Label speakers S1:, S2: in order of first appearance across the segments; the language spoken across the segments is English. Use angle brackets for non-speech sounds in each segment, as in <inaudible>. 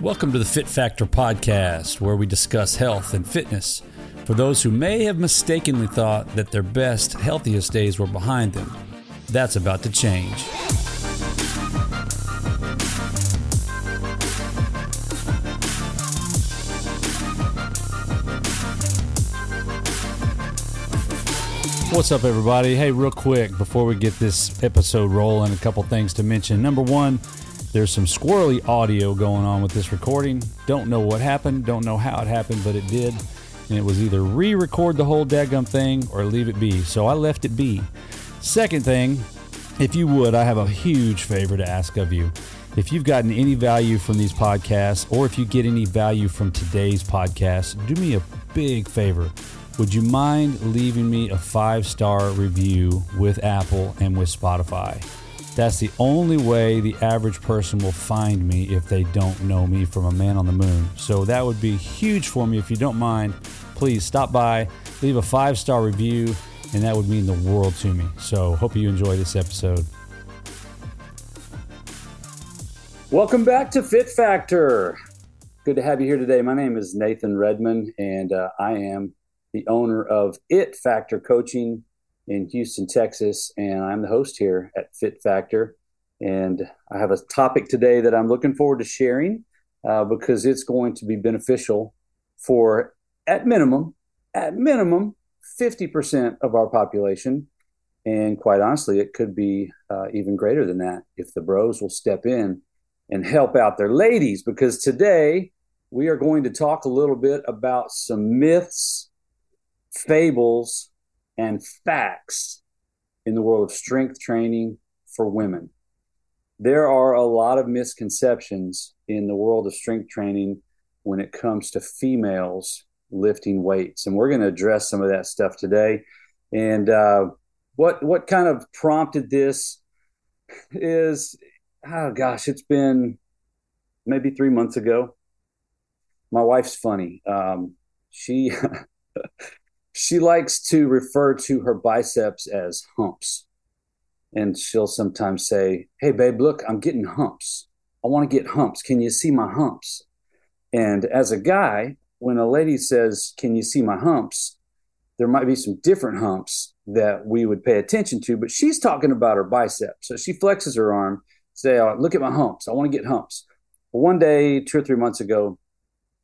S1: Welcome to the Fit Factor podcast, where we discuss health and fitness for those who may have mistakenly thought that their best, healthiest days were behind them. That's about to change. What's up, everybody? Hey, real quick, before we get this episode rolling, a couple things to mention. Number one, there's some squirrely audio going on with this recording. Don't know what happened, don't know how it happened, but it did. And it was either re record the whole daggum thing or leave it be. So I left it be. Second thing, if you would, I have a huge favor to ask of you. If you've gotten any value from these podcasts, or if you get any value from today's podcast, do me a big favor would you mind leaving me a five star review with Apple and with Spotify? That's the only way the average person will find me if they don't know me from a man on the moon. So that would be huge for me. If you don't mind, please stop by, leave a five star review, and that would mean the world to me. So hope you enjoy this episode. Welcome back to Fit Factor. Good to have you here today. My name is Nathan Redmon, and uh, I am the owner of It Factor Coaching in Houston, Texas, and I'm the host here at Fit Factor. And I have a topic today that I'm looking forward to sharing uh, because it's going to be beneficial for, at minimum, at minimum, 50% of our population. And quite honestly, it could be uh, even greater than that if the bros will step in and help out their ladies. Because today we are going to talk a little bit about some myths fables, and facts in the world of strength training for women. There are a lot of misconceptions in the world of strength training when it comes to females lifting weights, and we're going to address some of that stuff today. And uh, what what kind of prompted this is, oh gosh, it's been maybe three months ago. My wife's funny. Um, she <laughs> she likes to refer to her biceps as humps. And she'll sometimes say, Hey, babe, look, I'm getting humps. I want to get humps. Can you see my humps? And as a guy, when a lady says, Can you see my humps? There might be some different humps that we would pay attention to, but she's talking about her biceps. So she flexes her arm, say, oh, Look at my humps. I want to get humps. Well, one day, two or three months ago,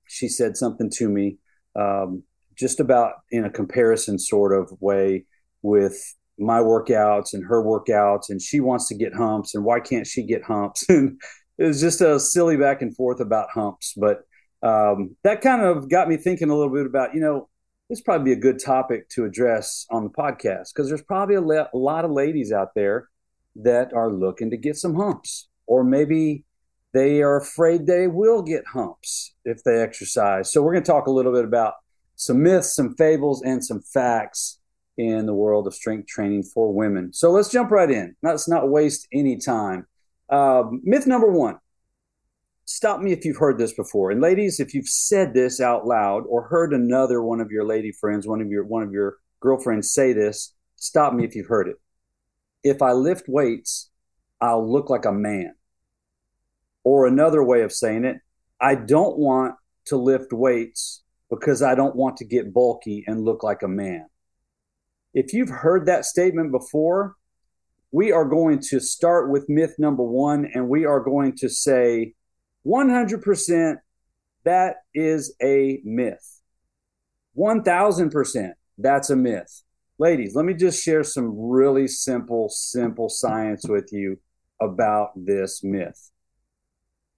S1: she said something to me um, just about in a comparison sort of way with my workouts and her workouts and she wants to get humps and why can't she get humps? <laughs> And it was just a silly back and forth about humps but um, that kind of got me thinking a little bit about you know this probably be a good topic to address on the podcast because there's probably a, le- a lot of ladies out there that are looking to get some humps or maybe they are afraid they will get humps if they exercise. So we're going to talk a little bit about some myths, some fables, and some facts in the world of strength training for women. So let's jump right in. Let's not waste any time. Uh, myth number one. Stop me if you've heard this before. And ladies, if you've said this out loud or heard another one of your lady friends, one of your one of your girlfriends say this, stop me if you've heard it. If I lift weights, I'll look like a man. Or another way of saying it, I don't want to lift weights because I don't want to get bulky and look like a man. If you've heard that statement before, we are going to start with myth number one and we are going to say 100% that is a myth. 1000% that's a myth. Ladies, let me just share some really simple, simple science with you about this myth.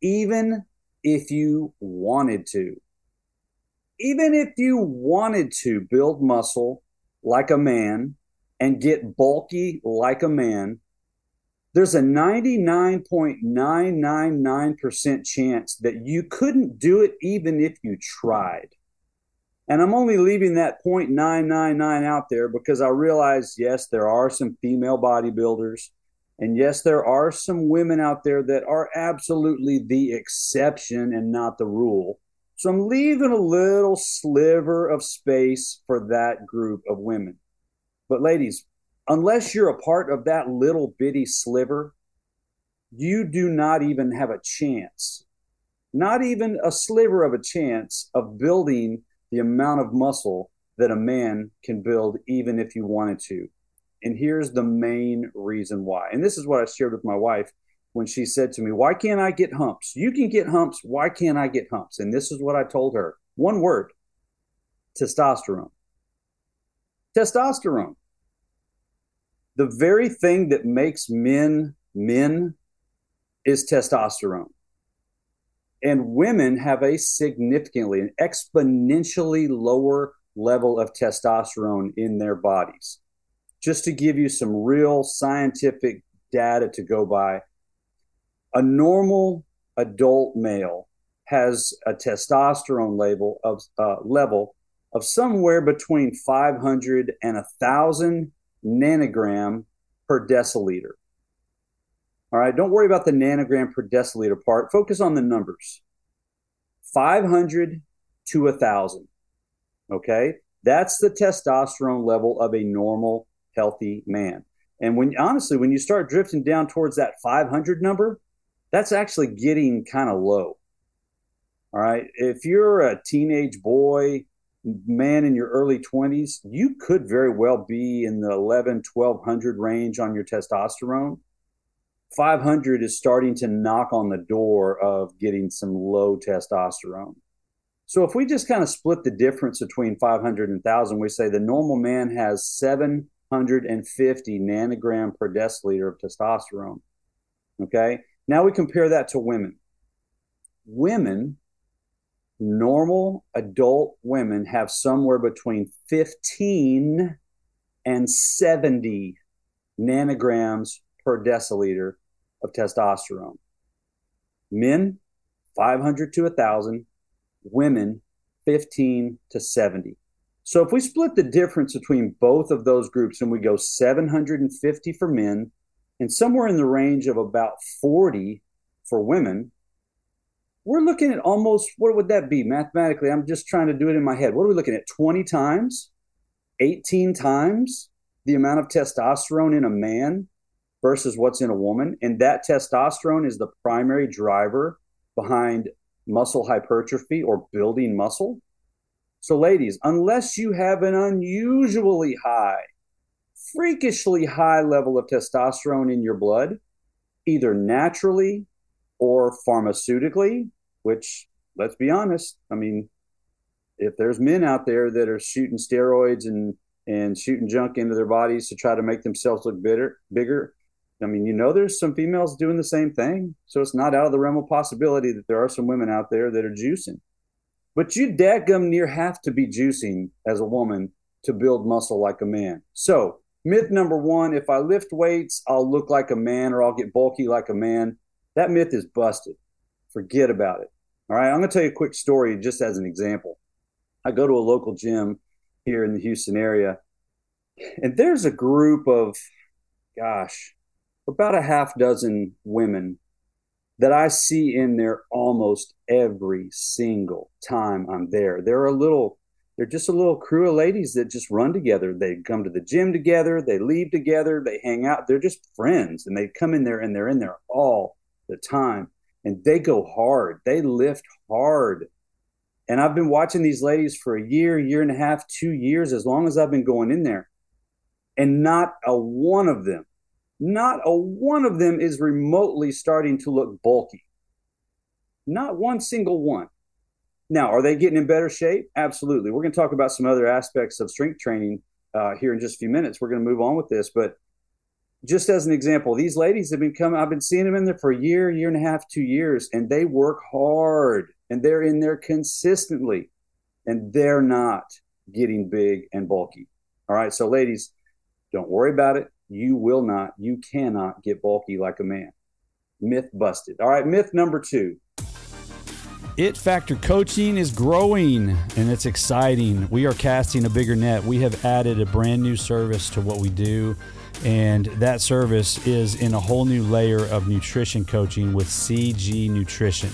S1: Even if you wanted to, even if you wanted to build muscle like a man and get bulky like a man, there's a 99.999% chance that you couldn't do it even if you tried. And I'm only leaving that 0.999 out there because I realize, yes, there are some female bodybuilders. And yes, there are some women out there that are absolutely the exception and not the rule. So I'm leaving a little sliver of space for that group of women. But ladies, unless you're a part of that little bitty sliver, you do not even have a chance not even a sliver of a chance of building the amount of muscle that a man can build, even if you wanted to. And here's the main reason why. And this is what I shared with my wife when she said to me, Why can't I get humps? You can get humps. Why can't I get humps? And this is what I told her one word testosterone. Testosterone. The very thing that makes men men is testosterone. And women have a significantly, an exponentially lower level of testosterone in their bodies. Just to give you some real scientific data to go by, a normal adult male has a testosterone level of uh, level of somewhere between 500 and 1000 nanogram per deciliter. All right, don't worry about the nanogram per deciliter part. Focus on the numbers 500 to 1,000. Okay, that's the testosterone level of a normal, healthy man. And when honestly, when you start drifting down towards that 500 number, that's actually getting kind of low. All right. If you're a teenage boy, man in your early 20s, you could very well be in the 11, 1200 range on your testosterone. 500 is starting to knock on the door of getting some low testosterone. So if we just kind of split the difference between 500 and 1000, we say the normal man has 750 nanogram per deciliter of testosterone. Okay. Now we compare that to women. Women, normal adult women, have somewhere between 15 and 70 nanograms per deciliter of testosterone. Men, 500 to 1,000. Women, 15 to 70. So if we split the difference between both of those groups and we go 750 for men and somewhere in the range of about 40 for women, we're looking at almost what would that be mathematically? I'm just trying to do it in my head. What are we looking at? 20 times, 18 times the amount of testosterone in a man versus what's in a woman. And that testosterone is the primary driver behind muscle hypertrophy or building muscle. So, ladies, unless you have an unusually high freakishly high level of testosterone in your blood, either naturally or pharmaceutically, which let's be honest, I mean, if there's men out there that are shooting steroids and and shooting junk into their bodies to try to make themselves look bitter, bigger. I mean, you know, there's some females doing the same thing. So it's not out of the realm of possibility that there are some women out there that are juicing. But you dadgum near have to be juicing as a woman to build muscle like a man. So Myth number one if I lift weights, I'll look like a man or I'll get bulky like a man. That myth is busted. Forget about it. All right. I'm going to tell you a quick story just as an example. I go to a local gym here in the Houston area, and there's a group of, gosh, about a half dozen women that I see in there almost every single time I'm there. They're a little they're just a little crew of ladies that just run together. They come to the gym together, they leave together, they hang out. They're just friends and they come in there and they're in there all the time and they go hard. They lift hard. And I've been watching these ladies for a year, year and a half, two years, as long as I've been going in there. And not a one of them, not a one of them is remotely starting to look bulky. Not one single one. Now, are they getting in better shape? Absolutely. We're going to talk about some other aspects of strength training uh, here in just a few minutes. We're going to move on with this, but just as an example, these ladies have been coming. I've been seeing them in there for a year, year and a half, two years, and they work hard and they're in there consistently, and they're not getting big and bulky. All right, so ladies, don't worry about it. You will not, you cannot get bulky like a man. Myth busted. All right, myth number two
S2: it Factor Coaching is growing and it's exciting. We are casting a bigger net. We have added a brand new service to what we do, and that service is in a whole new layer of nutrition coaching with CG Nutrition.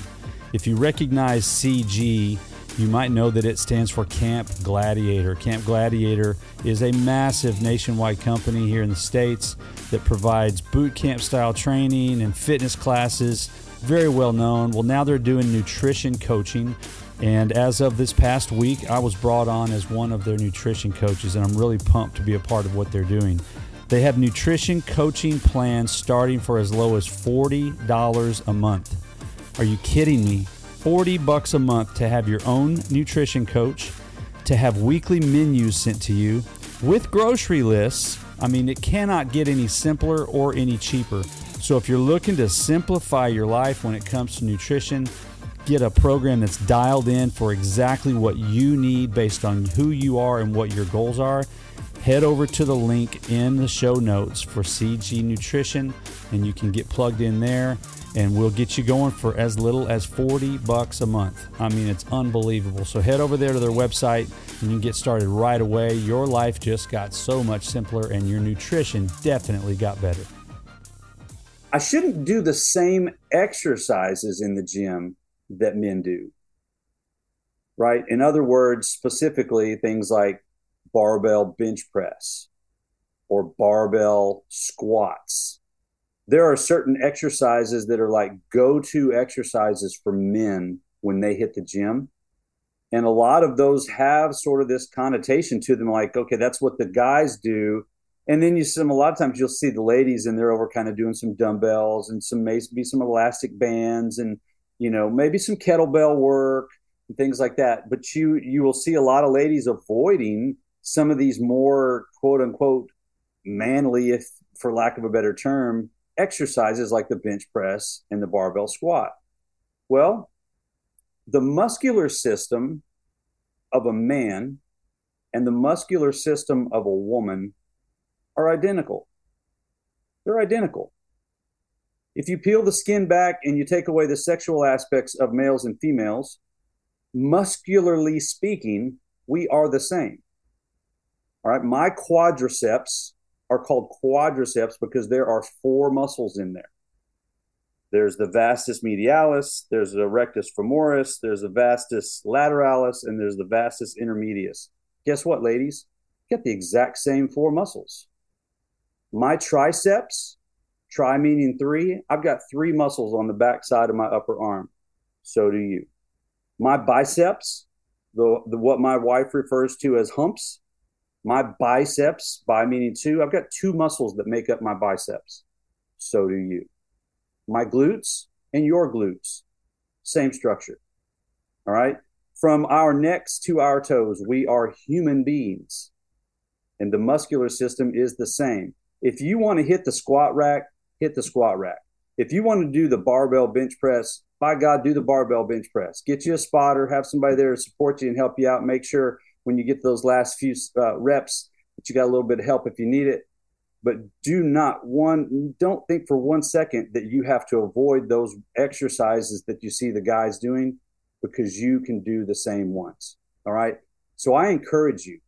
S2: If you recognize CG, you might know that it stands for Camp Gladiator. Camp Gladiator is a massive nationwide company here in the States that provides boot camp style training and fitness classes very well known. Well, now they're doing nutrition coaching. And as of this past week, I was brought on as one of their nutrition coaches, and I'm really pumped to be a part of what they're doing. They have nutrition coaching plans starting for as low as $40 a month. Are you kidding me? 40 bucks a month to have your own nutrition coach, to have weekly menus sent to you with grocery lists. I mean, it cannot get any simpler or any cheaper. So if you're looking to simplify your life when it comes to nutrition, get a program that's dialed in for exactly what you need based on who you are and what your goals are head over to the link in the show notes for CG Nutrition and you can get plugged in there and we'll get you going for as little as 40 bucks a month. I mean, it's unbelievable. So head over there to their website and you can get started right away. Your life just got so much simpler and your nutrition definitely got better.
S1: I shouldn't do the same exercises in the gym that men do. Right? In other words, specifically things like barbell bench press or barbell squats. There are certain exercises that are like go to exercises for men when they hit the gym. And a lot of those have sort of this connotation to them like, okay, that's what the guys do. And then you see them a lot of times you'll see the ladies and they're over kind of doing some dumbbells and some maybe some elastic bands and you know maybe some kettlebell work and things like that. But you you will see a lot of ladies avoiding some of these more quote unquote manly, if for lack of a better term, exercises like the bench press and the barbell squat. Well, the muscular system of a man and the muscular system of a woman are identical. They're identical. If you peel the skin back and you take away the sexual aspects of males and females, muscularly speaking, we are the same. All right, my quadriceps are called quadriceps because there are four muscles in there. There's the vastus medialis, there's the rectus femoris, there's the vastus lateralis, and there's the vastus intermedius. Guess what, ladies? Get the exact same four muscles. My triceps, tri meaning three, I've got three muscles on the back side of my upper arm. So do you. My biceps, the, the what my wife refers to as humps, my biceps, by meaning two, I've got two muscles that make up my biceps. So do you. My glutes and your glutes, same structure. All right. From our necks to our toes, we are human beings. And the muscular system is the same. If you want to hit the squat rack, hit the squat rack. If you want to do the barbell bench press, by God, do the barbell bench press. Get you a spotter, have somebody there to support you and help you out. Make sure when you get those last few uh, reps that you got a little bit of help if you need it but do not one don't think for one second that you have to avoid those exercises that you see the guys doing because you can do the same ones all right so i encourage you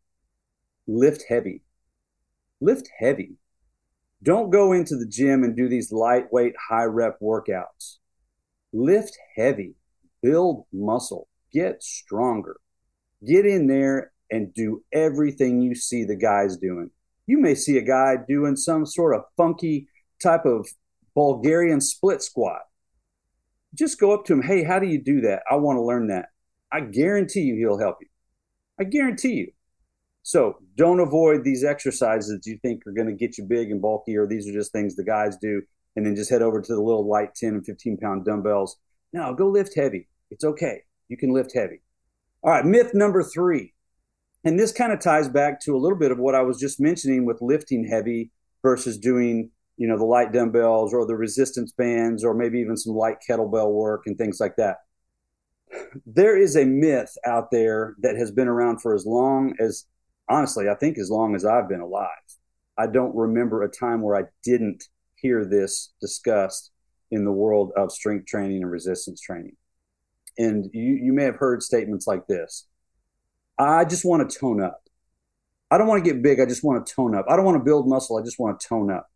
S1: lift heavy lift heavy don't go into the gym and do these lightweight high rep workouts lift heavy build muscle get stronger get in there and do everything you see the guys doing. You may see a guy doing some sort of funky type of Bulgarian split squat. Just go up to him, hey, how do you do that? I want to learn that. I guarantee you he'll help you. I guarantee you. So don't avoid these exercises that you think are going to get you big and bulky, or these are just things the guys do, and then just head over to the little light 10 and 15 pound dumbbells. No, go lift heavy. It's okay. You can lift heavy. All right, myth number three. And this kind of ties back to a little bit of what I was just mentioning with lifting heavy versus doing, you know, the light dumbbells or the resistance bands or maybe even some light kettlebell work and things like that. There is a myth out there that has been around for as long as, honestly, I think as long as I've been alive. I don't remember a time where I didn't hear this discussed in the world of strength training and resistance training and you, you may have heard statements like this I just want to tone up. I don't want to get big. I just want to tone up. I don't want to build muscle. I just want to tone up.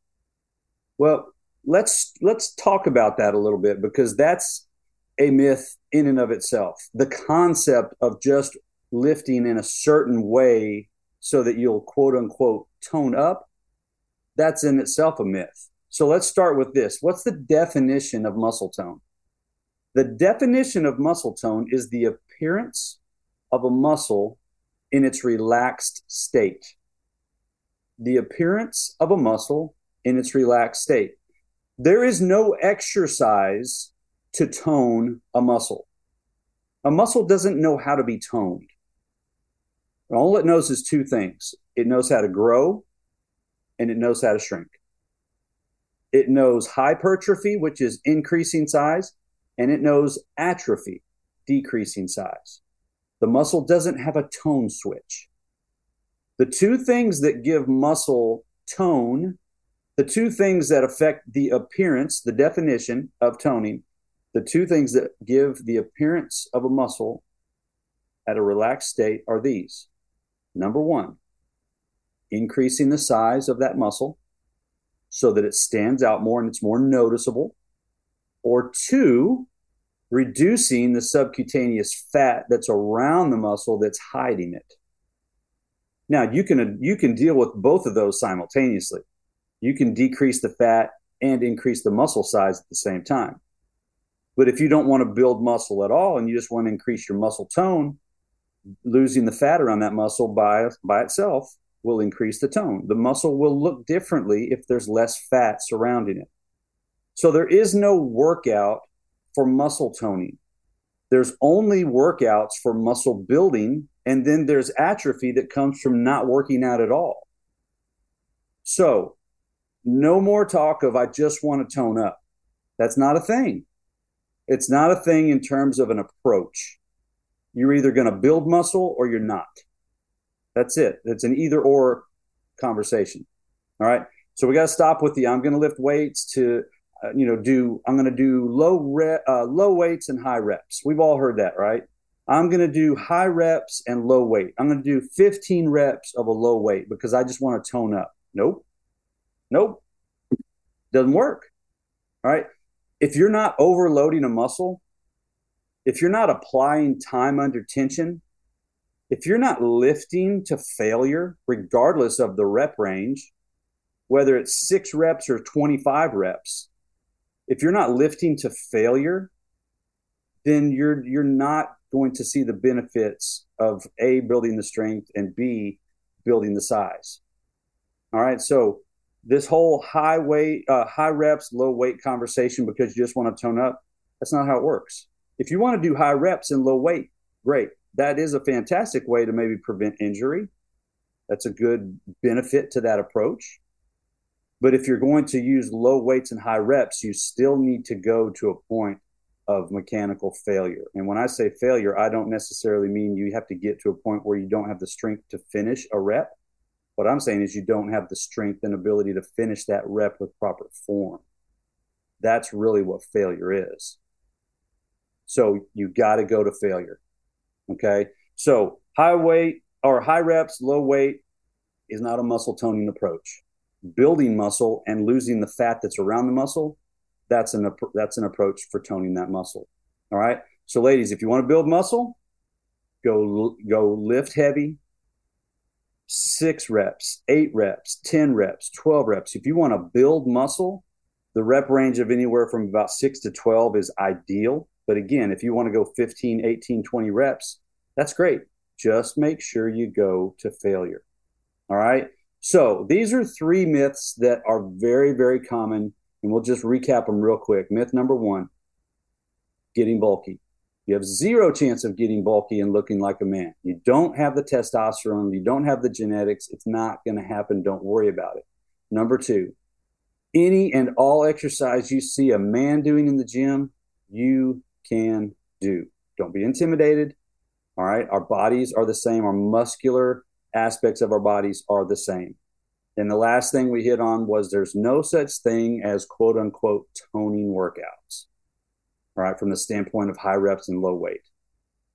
S1: Well, let's let's talk about that a little bit because that's a myth in and of itself. The concept of just lifting in a certain way so that you'll quote unquote tone up, that's in itself a myth. So let's start with this. What's the definition of muscle tone? The definition of muscle tone is the appearance of a muscle in its relaxed state. The appearance of a muscle in its relaxed state. There is no exercise to tone a muscle. A muscle doesn't know how to be toned. All it knows is two things it knows how to grow and it knows how to shrink. It knows hypertrophy, which is increasing size, and it knows atrophy, decreasing size. The muscle doesn't have a tone switch. The two things that give muscle tone, the two things that affect the appearance, the definition of toning, the two things that give the appearance of a muscle at a relaxed state are these. Number one, increasing the size of that muscle so that it stands out more and it's more noticeable. Or two, reducing the subcutaneous fat that's around the muscle that's hiding it. Now you can you can deal with both of those simultaneously. You can decrease the fat and increase the muscle size at the same time. But if you don't want to build muscle at all and you just want to increase your muscle tone, losing the fat around that muscle by by itself will increase the tone. The muscle will look differently if there's less fat surrounding it. So there is no workout for muscle toning. There's only workouts for muscle building, and then there's atrophy that comes from not working out at all. So, no more talk of I just want to tone up. That's not a thing. It's not a thing in terms of an approach. You're either going to build muscle or you're not. That's it. It's an either or conversation. All right. So we got to stop with the I'm going to lift weights to uh, you know, do I'm going to do low re- uh, low weights and high reps. We've all heard that, right? I'm going to do high reps and low weight. I'm going to do 15 reps of a low weight because I just want to tone up. Nope. Nope. Doesn't work. All right. If you're not overloading a muscle, if you're not applying time under tension, if you're not lifting to failure, regardless of the rep range, whether it's six reps or 25 reps, if you're not lifting to failure, then you're you're not going to see the benefits of a building the strength and b building the size. All right, so this whole high weight, uh, high reps, low weight conversation because you just want to tone up, that's not how it works. If you want to do high reps and low weight, great. That is a fantastic way to maybe prevent injury. That's a good benefit to that approach. But if you're going to use low weights and high reps, you still need to go to a point of mechanical failure. And when I say failure, I don't necessarily mean you have to get to a point where you don't have the strength to finish a rep. What I'm saying is you don't have the strength and ability to finish that rep with proper form. That's really what failure is. So you got to go to failure. Okay. So high weight or high reps, low weight is not a muscle toning approach building muscle and losing the fat that's around the muscle, that's an that's an approach for toning that muscle. All right. So, ladies, if you want to build muscle, go go lift heavy. Six reps, eight reps, ten reps, twelve reps. If you want to build muscle, the rep range of anywhere from about six to twelve is ideal. But again, if you want to go 15, 18, 20 reps, that's great. Just make sure you go to failure. All right. So these are three myths that are very, very common, and we'll just recap them real quick. Myth number one getting bulky. You have zero chance of getting bulky and looking like a man. You don't have the testosterone, you don't have the genetics. It's not going to happen. Don't worry about it. Number two, any and all exercise you see a man doing in the gym, you can do. Don't be intimidated. All right. Our bodies are the same. Our muscular aspects of our bodies are the same. And the last thing we hit on was there's no such thing as quote unquote toning workouts, all right, from the standpoint of high reps and low weight.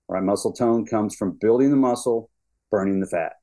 S1: All right, muscle tone comes from building the muscle, burning the fat.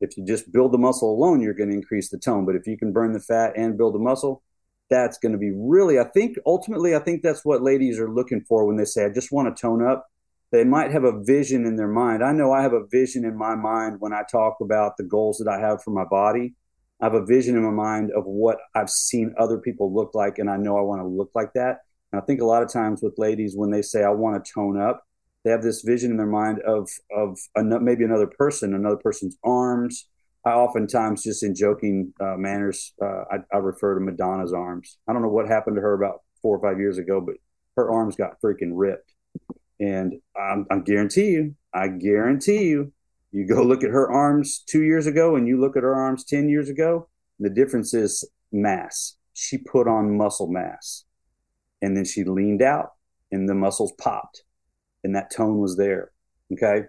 S1: If you just build the muscle alone, you're going to increase the tone. But if you can burn the fat and build the muscle, that's going to be really, I think, ultimately, I think that's what ladies are looking for when they say, I just want to tone up they might have a vision in their mind. I know I have a vision in my mind when I talk about the goals that I have for my body. I have a vision in my mind of what I've seen other people look like, and I know I want to look like that. And I think a lot of times with ladies, when they say, I want to tone up, they have this vision in their mind of, of maybe another person, another person's arms. I oftentimes, just in joking uh, manners, uh, I, I refer to Madonna's arms. I don't know what happened to her about four or five years ago, but her arms got freaking ripped. And I'm, I guarantee you, I guarantee you, you go look at her arms two years ago and you look at her arms 10 years ago, the difference is mass. She put on muscle mass and then she leaned out and the muscles popped and that tone was there. Okay.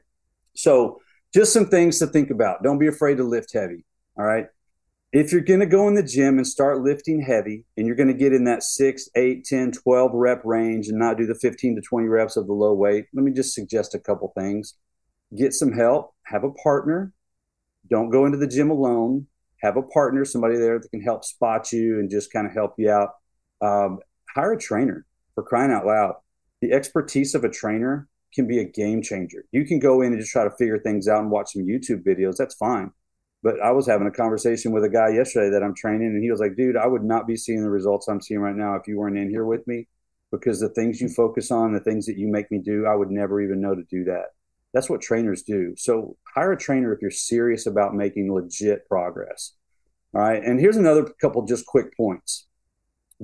S1: So just some things to think about. Don't be afraid to lift heavy. All right. If you're going to go in the gym and start lifting heavy and you're going to get in that 6, 8, 10, 12 rep range and not do the 15 to 20 reps of the low weight, let me just suggest a couple things. Get some help, have a partner. Don't go into the gym alone. Have a partner, somebody there that can help spot you and just kind of help you out. Um, hire a trainer for crying out loud. The expertise of a trainer can be a game changer. You can go in and just try to figure things out and watch some YouTube videos. That's fine. But I was having a conversation with a guy yesterday that I'm training, and he was like, dude, I would not be seeing the results I'm seeing right now if you weren't in here with me because the things you mm-hmm. focus on, the things that you make me do, I would never even know to do that. That's what trainers do. So hire a trainer if you're serious about making legit progress. All right. And here's another couple just quick points.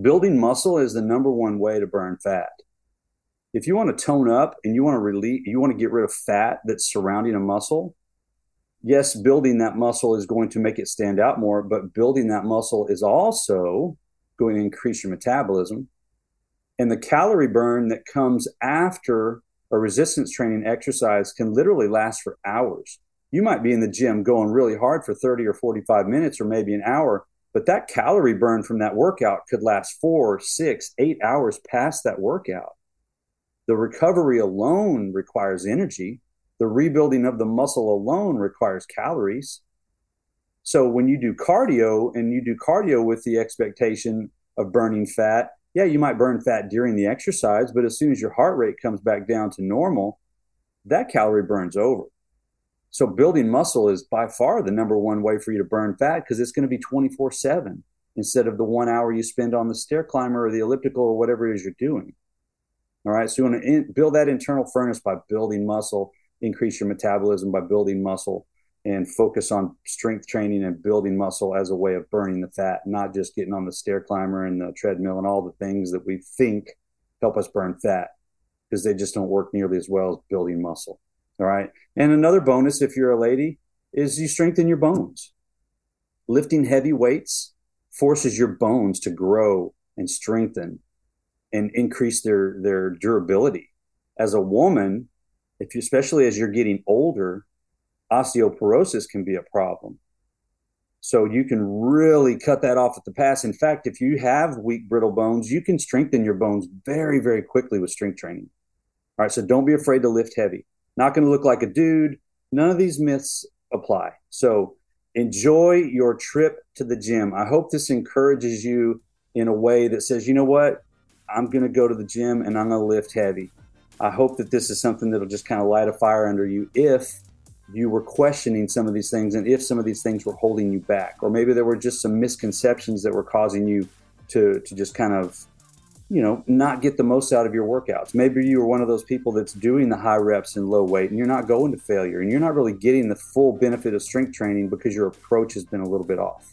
S1: Building muscle is the number one way to burn fat. If you want to tone up and you want to release, you want to get rid of fat that's surrounding a muscle, yes, building that muscle is going to make it stand out more, but building that muscle is also going to increase your metabolism. And the calorie burn that comes after a resistance training exercise can literally last for hours. You might be in the gym going really hard for 30 or 45 minutes or maybe an hour, but that calorie burn from that workout could last four, six, eight hours past that workout. The recovery alone requires energy. The rebuilding of the muscle alone requires calories. So when you do cardio and you do cardio with the expectation of burning fat, yeah, you might burn fat during the exercise, but as soon as your heart rate comes back down to normal, that calorie burns over. So building muscle is by far the number one way for you to burn fat because it's going to be 24 7 instead of the one hour you spend on the stair climber or the elliptical or whatever it is you're doing. All right. So you want to in, build that internal furnace by building muscle, increase your metabolism by building muscle and focus on strength training and building muscle as a way of burning the fat, not just getting on the stair climber and the treadmill and all the things that we think help us burn fat because they just don't work nearly as well as building muscle. All right. And another bonus, if you're a lady, is you strengthen your bones. Lifting heavy weights forces your bones to grow and strengthen and increase their, their durability. As a woman, if you, especially as you're getting older, osteoporosis can be a problem. So you can really cut that off at the pass. In fact, if you have weak, brittle bones, you can strengthen your bones very, very quickly with strength training. All right, so don't be afraid to lift heavy. Not going to look like a dude. None of these myths apply. So enjoy your trip to the gym. I hope this encourages you in a way that says, you know what? I'm going to go to the gym and I'm going to lift heavy. I hope that this is something that'll just kind of light a fire under you if you were questioning some of these things and if some of these things were holding you back. Or maybe there were just some misconceptions that were causing you to to just kind of you know not get the most out of your workouts. Maybe you were one of those people that's doing the high reps and low weight and you're not going to failure and you're not really getting the full benefit of strength training because your approach has been a little bit off.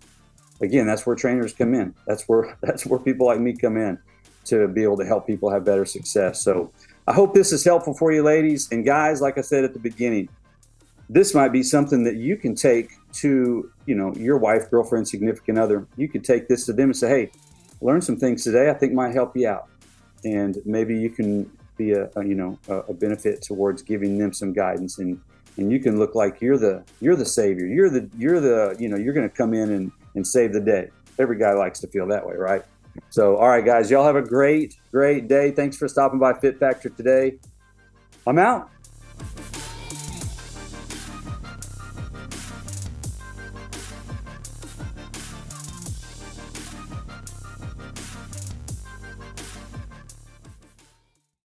S1: Again that's where trainers come in. That's where <laughs> that's where people like me come in to be able to help people have better success. So i hope this is helpful for you ladies. And guys like i said at the beginning this might be something that you can take to you know your wife girlfriend significant other. You could take this to them and say hey learn some things today i think might help you out. And maybe you can be a, a you know a, a, benefit towards giving them some guidance. And and you can look like you're the you're the savior. You're the you're the you know you're going to come in and and save the day. Every guy likes to feel that way right so all right guys y'all have a great great day. Thanks for stopping by fit factor today. I'm out